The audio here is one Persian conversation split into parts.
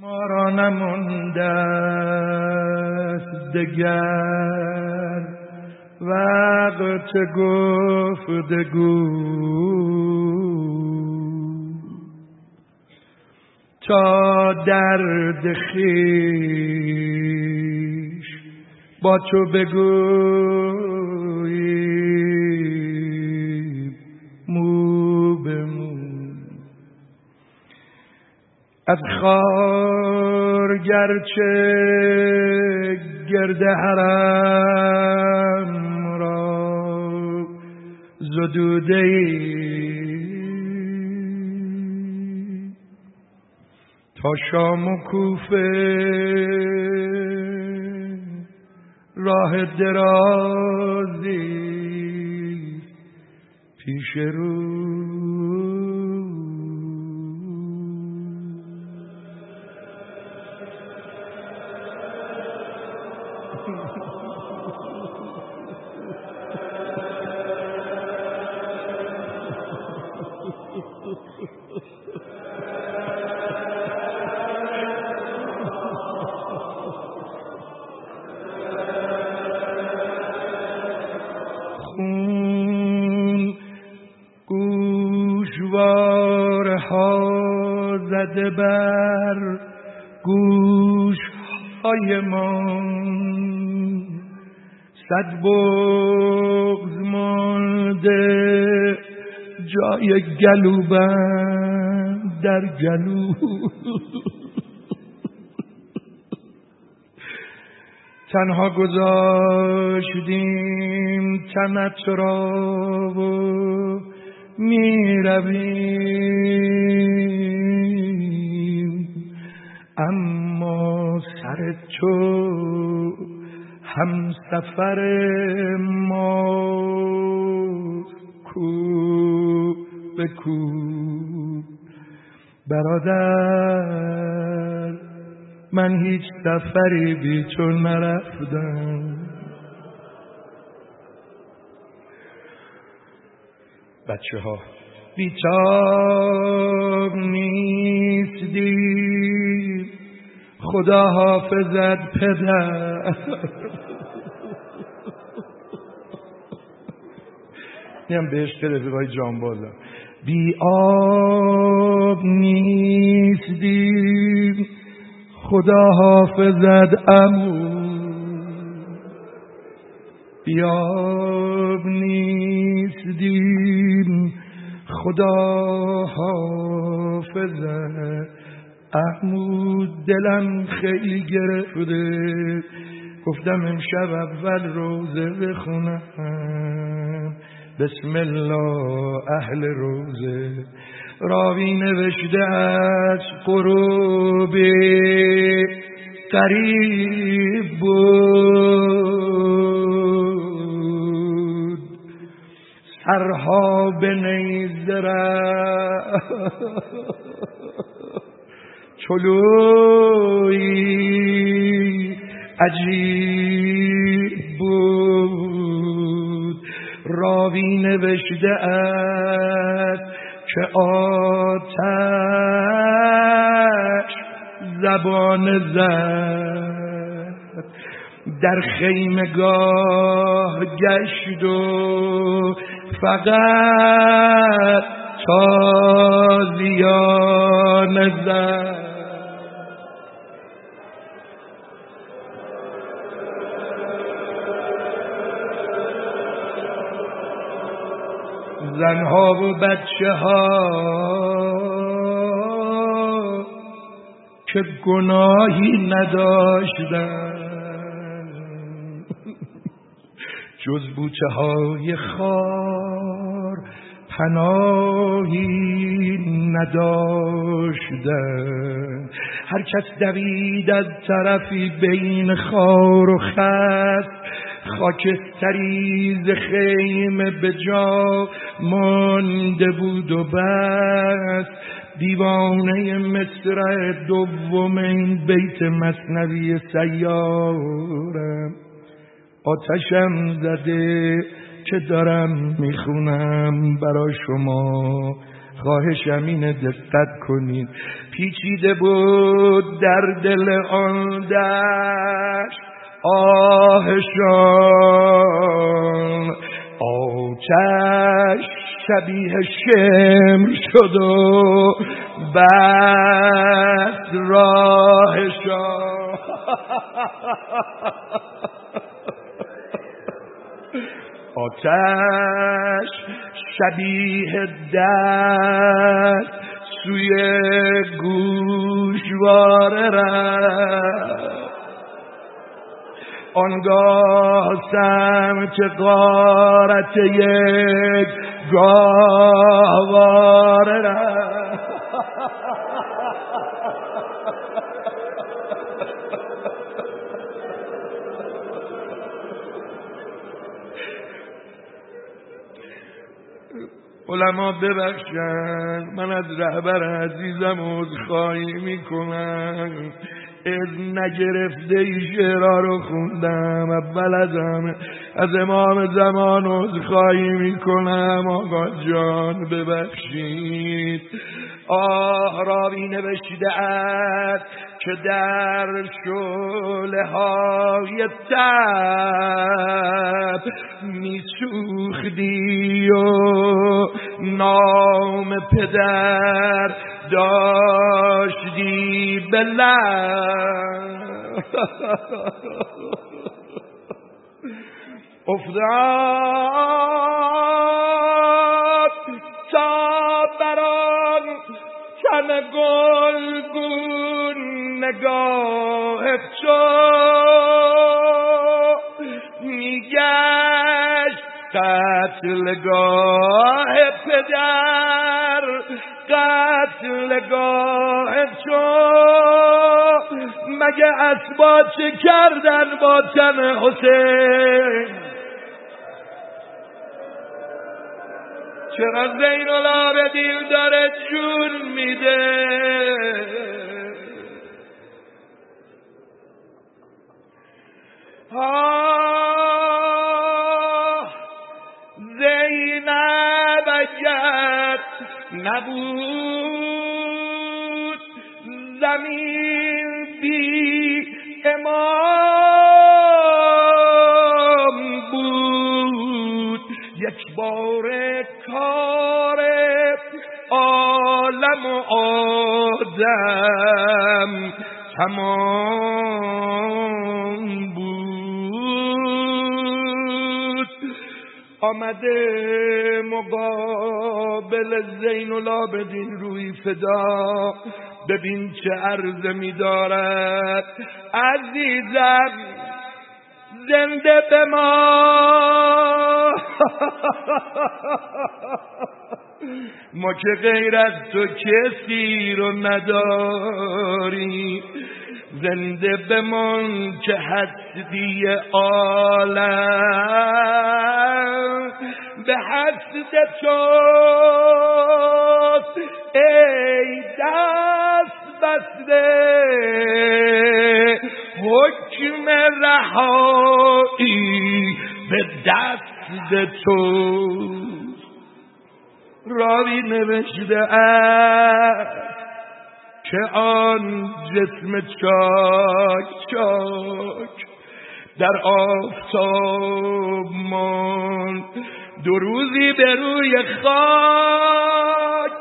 ما را نمانده است دگر. وقت گفتگو؟ تا درد خیش با تو بگوییم از خار گرچه گرد حرم را زدوده ای. تا شام و کوفه راه درازی پیش رو صد بغز مانده جای گلوبم در گلو. تنها گذاشتیم تنت را و می رویم اما سر تو هم سفر ما کو به کو. برادر من هیچ سفری بی تو نرفتم. بچه ها بیتاب نیستی. خدا حافظت پدر. نیم بهش رفیقای جانبازم بی آب نیستی خدا حافظت امو بیاب نیستیم خدا حافظت احمود دلم خیلی گرفته گفتم امشب اول روزه بخونم. بسم الله اهل روزه. راوی نوشته از قروب قریب بود. سرها به نیزره چلوی عجیب بود. راوی نوشته است که آتش زبان زد در خیمگاه گشت و فقط تازیان زد زنها و بچه ها که گناهی نداشتن جز بوچه های خار پناهی نداشتن هر کس دوید از طرفی بین خار و خست خاکستری ز خیمه به جا مانده بود و بس. دیوانه مصرع دوم این بیت مصنوی سیارم آتشم زده که دارم می‌خونم برا شما. خواهشم اینه دقت کنید. پیچیده بود در دل آن دشت. آهشان آتش شبیه شمر شد و بست راهشان آتش شبیه دست سوی گوشواره رفت. آنگاه سمت قارت یک گاهواره رفت علما ببخشن من از رهبر عزیزم عذرخواهی می‌کنم. از نگرفته ای شعرها رو خوندم. اول از همه از امام زمان عذرخواهی می‌کنم. آقا جان ببخشید. آه راوی نوشته است که در شله های تب میسوختی و نام پدر داشتی بلند افتاد تا بران تن گلگون نگاه تو. میگشت قتلگاه پدر. قتلگاه تو. مگه اسبا چه کردن با تن حسین؟ چرا زین العابدین داره جون میده؟ نبود. زمین بی امام بود. یک بار کار عالم و آدم تمام آمده مقابل زین العابدین روی فدا. ببین چه عرض می دارد عزیزم زنده به ما. ما که غیر از تو کسی رو نداری زنده بمان که هستی عالم. به حسد تو ای دست بسته. حکم رهایی به دست تو. راوی نوشته است که آن جسم چاک چاک در آفتاب مان دو روزی به روی خاک.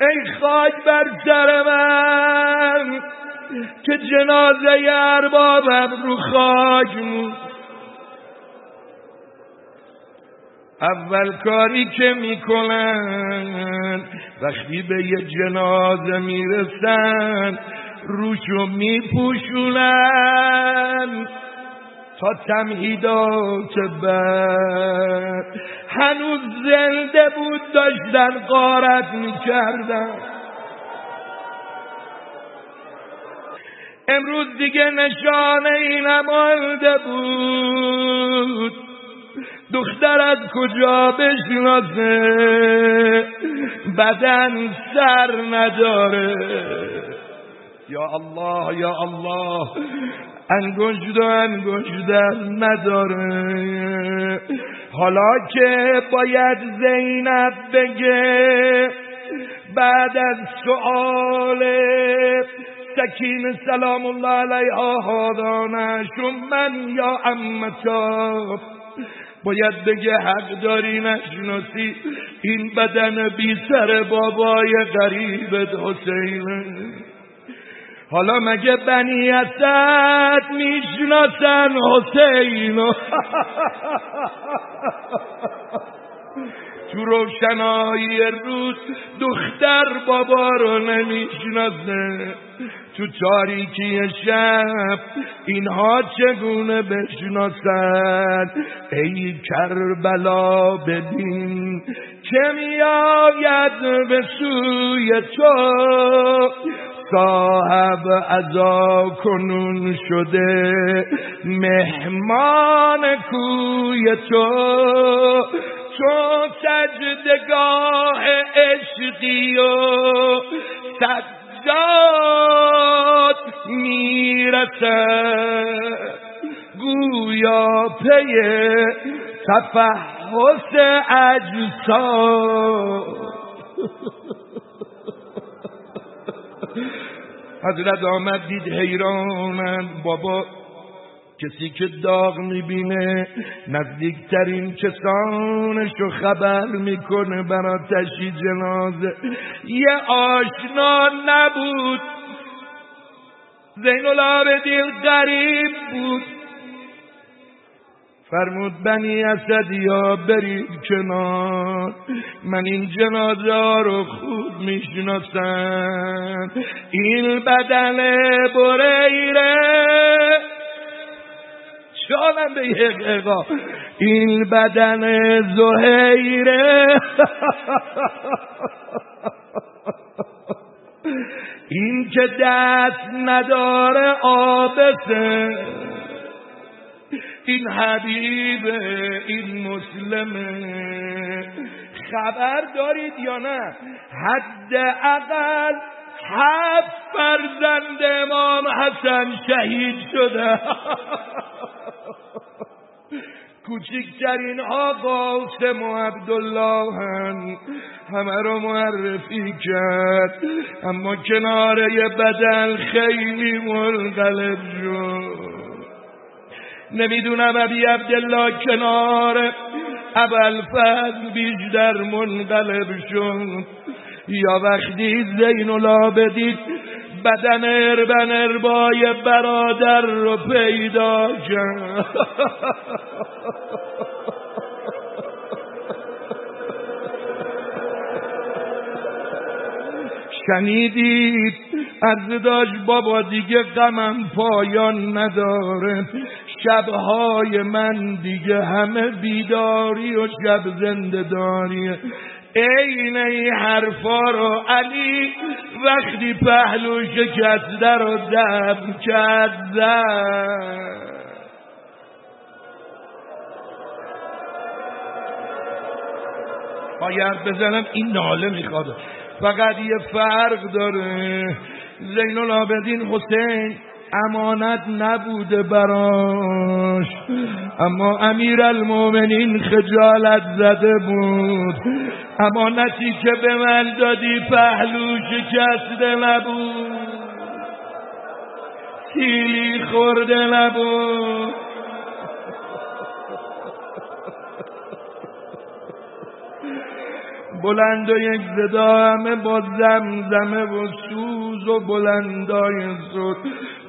ای خاک بر سر من که جنازه اربابم رو خاک مون اول کاری که می‌کنن وقتی به یه جنازه می‌رسن روشو میپوشونن تا تمهیدات بعد. هنوز زنده بود داشتن قارت می‌کردن. امروز دیگه نشانه ای نمانده بود. دختر از کجا بشناسه؟ بدن سر نداره. یا الله یا الله انگشت و انگشتر نداره. حالا که باید زینب بگه بعد از سؤال سکین سلام الله علیها هادانش من یا امتا؟ باید بگه حق داری نشناسی. این بدن بی سر بابای غریبت حسین. حالا مگه بنی اسد می‌شناسن حسین؟ تو روشنایی روز دختر بابا رو نمی‌شناسه. تو تاریکی شب اینها چگونه بشناسن ای کربلا ببین که میآید به سوی تو؟ صاحب ازا کنون شده مهمان کوی تو. تو سجدگاه عشقی و سجاد می‌رسه. گویا پی تفحص اجساد. حضرت آمد دید حیرانند بابا کسی که داغ می‌بینه نزدیکترین کسانش رو خبر می‌کنه برا تشی جنازه. یه آشنا نبود. زین العابدین غریب بود. فرمود بنی اسدیا برید کنار. من این جنازه ها رو خوب می‌شناسم. این بدن بریره. شانم به یک این بدن زهیره این که دست نداره آبسه. این حبیب این مسلمه خبر دارید یا نه؟ حد اقل هفت فرزند امام حسن شهید شده. کوچکترین آقا قاسم و عبدالله هم همه رو معرفی کرد. اما کناره بدن خیلی منقلب شد. نمی‌دونم ابی عبدالله کنار ابوالفضل بیشتر منقلب شد. یا وقتی زین العابدین بدن اربن اربای برادر رو پیدا کرد. شنیدید؟ از داشت بابا دیگه غمم پایان نداره. شبهای من دیگه همه بیداری و شب زنده داریه این این حرفا رو علی وقتی پهلو شکسته رو دم کرد باید بزنم این ناله می‌خواد. فقط یه فرق داره. زین العابدین حسین امانت نبوده براش. اما امیر المومنین خجالت زده بود. امانتی که به من دادی پهلو شکسته نبود. سیلی خورده نبود. بلند و یک زدا همه با زمزمه و سوز و بلندای زد.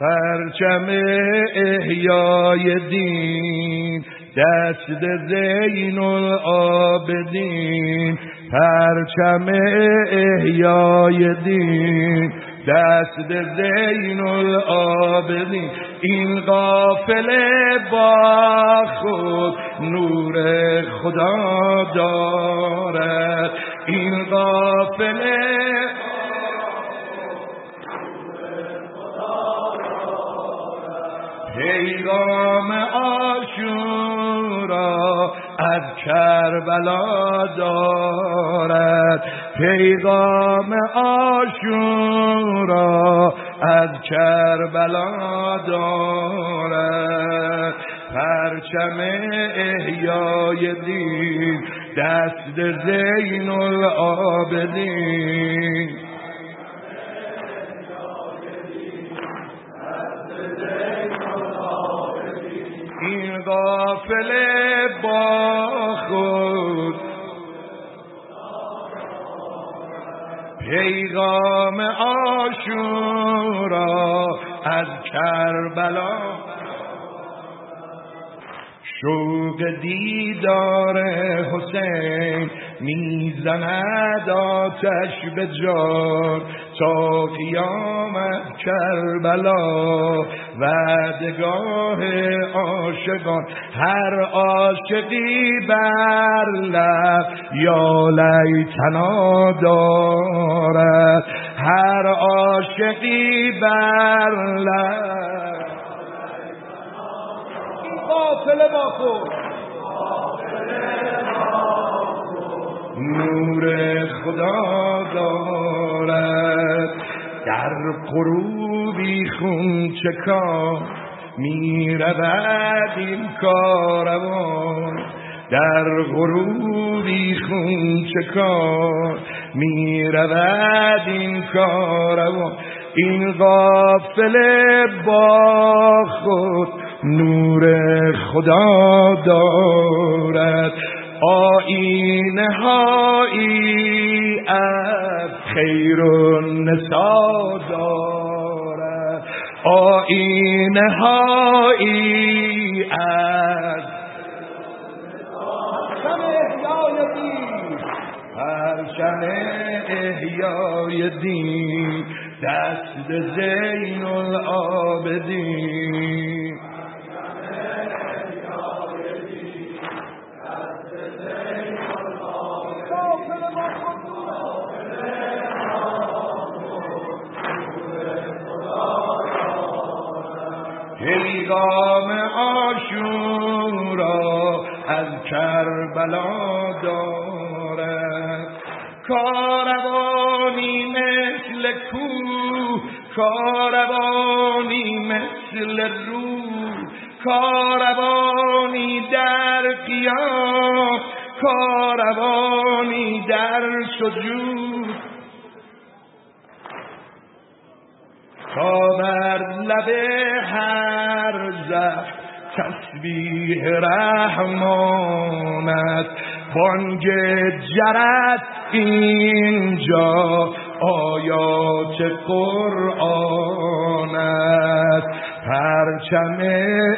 پرچم احیای دین دست زین العابدین پرچم احیای دین. دست زین العابدین این قافله با خود نور خدا دارد. این قافله کربلا دارد. پیغام آشورا از کربلا دارد. پرچم احیای دین دست زین العابدین. این غافل پیغام آشورا از کربلا شوق دیدار حسین می‌زند آتش به جان تا قیامت کربلا. دگاه عاشقان هر عاشقی بر لب یا لیتنا دارد. هر عاشقی بر لب قافله با خود نور خدا دارد. در قروبی خون چکا می رود این کاروان. در غروبی خون چکار می رود این کاروان. این غافل با خود نور خدا دارد. آینه هایی از خیر و نسا دارد. آینه هایی از پرچم احیای دین. دست زین العابدین. پیغام آشورا از کربلا دارد کاروانی مثل کو کاروانی مثل رو کاروانی در قیام کاروانی در سجود. بر لب هر زخم. تسبیح رحمانت. بانگ جرد اینجا. آیات قرآنت. پرچم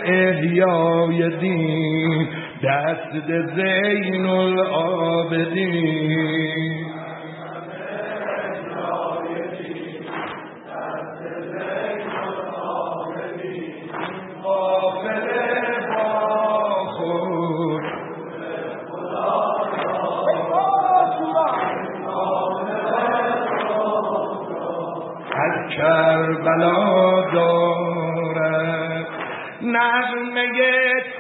احیای دین. دست زین العابدین کربلا دارد. نغمه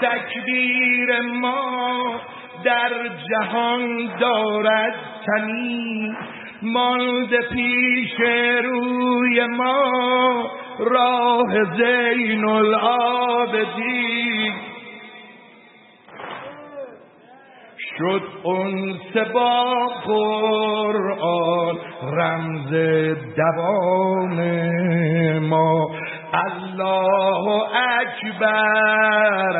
تکبیر ما در جهان دارد تنی. مانده پیش روی ما راه زین العابدین. شد انس با قرآن رمز دوام ما. الله اکبر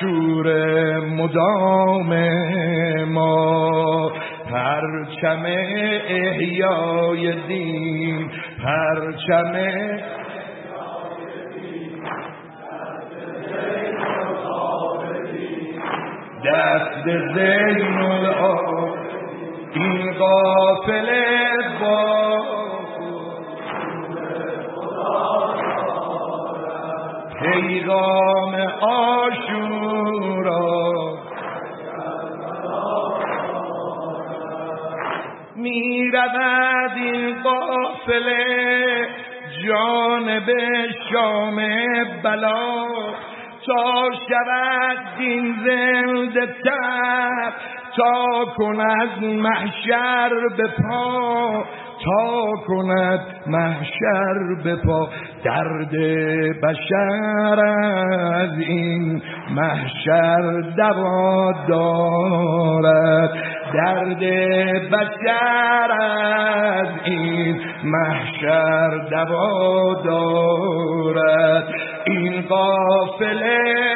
شور مدام ما. پرچم احیای دین پرچم زین این غافل با پیغام آشورا. می رود این قافله جانب شام بلا. تا شود این زنده تر تا کند محشر به پا تا کند محشر به پا. درد بشر از این محشر دوا دارد. درد بشر از این محشر دوا دارد. این قافله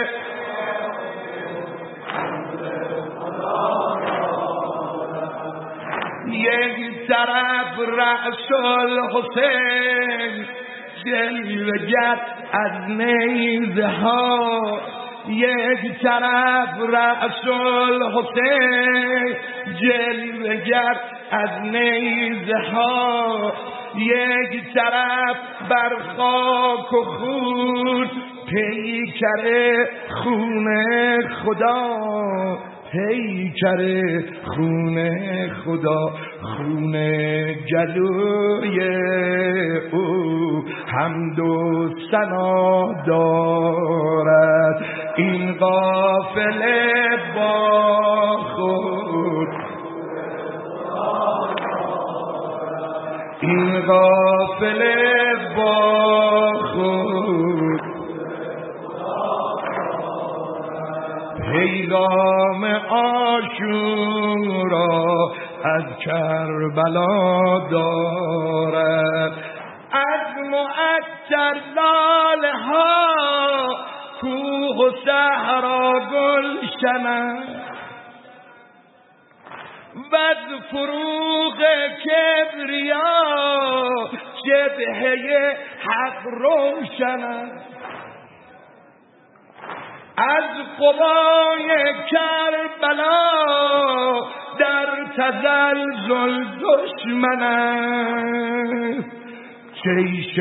یک طرف رأس الحسین جلوگر از نیزه ها یک طرف رأس الحسین جلوگر از نیزه ها یک طرف بر خاک و خون پیکر خون خدا. پیکر خون خدا خون گلوی او. حمد و سنا دارد. این قافله با خود. این قافله با پیغام آشورا از کربلا دارد. از معطر لاله ها کوه و صحرا گلشنند و از فروغ کبریا جبهه حق روشنند از قبای کربلا در تزلزل دشمن است. جیش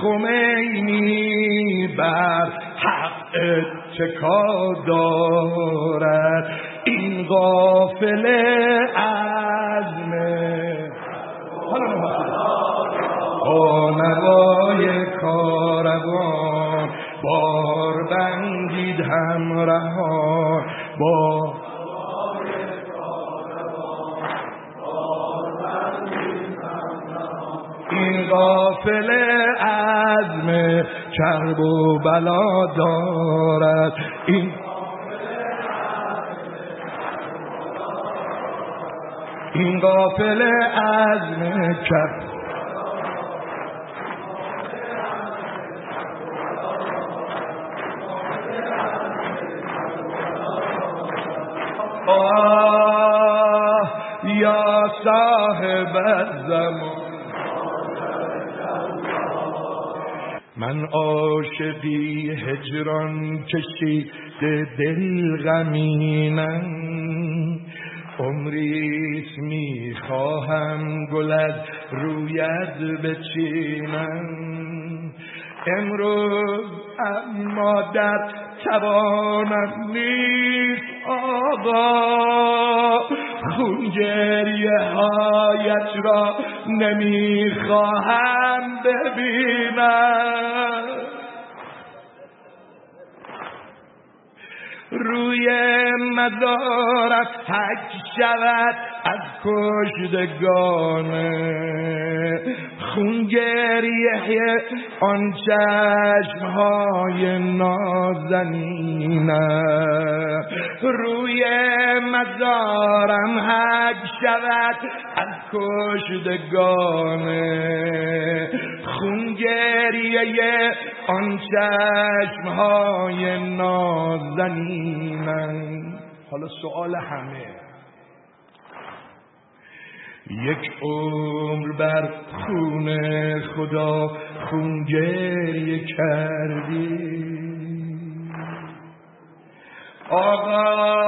خمینی بر حق اتکا دارد. این غافل عزمه حالا کاروان بار بندید همراهان با این غافل عزم کرب و بلا دارد. این این غافل عزم کرب یا صاحب الزمان. من عاشقی هجران کشیده دل غمینم. عمریست می‌خواهم گل از رویت بچینم. امروز اما در توانم نیست آقا خونگریه هایت را نمی‌خواهم ببینم. روی مزارت حک شود از کشدگانه خونگریه آن چشمهای نازنینه. روی مزارم حک شود از کشدگانه خونگریه آن چشمهای نازنینن حالا سوال همه. یک عمر بر خون خدا خون گریه کردی. آقا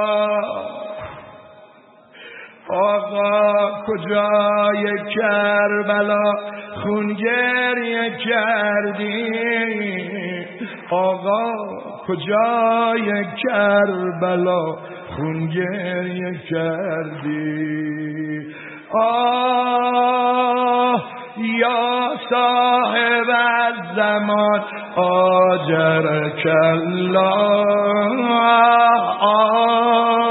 آقا کجای کربلا خون گریه کردی؟ آقا کجای کربلا خون گریه کردی؟ آه یا صاحب الزمان آجرک الله آه.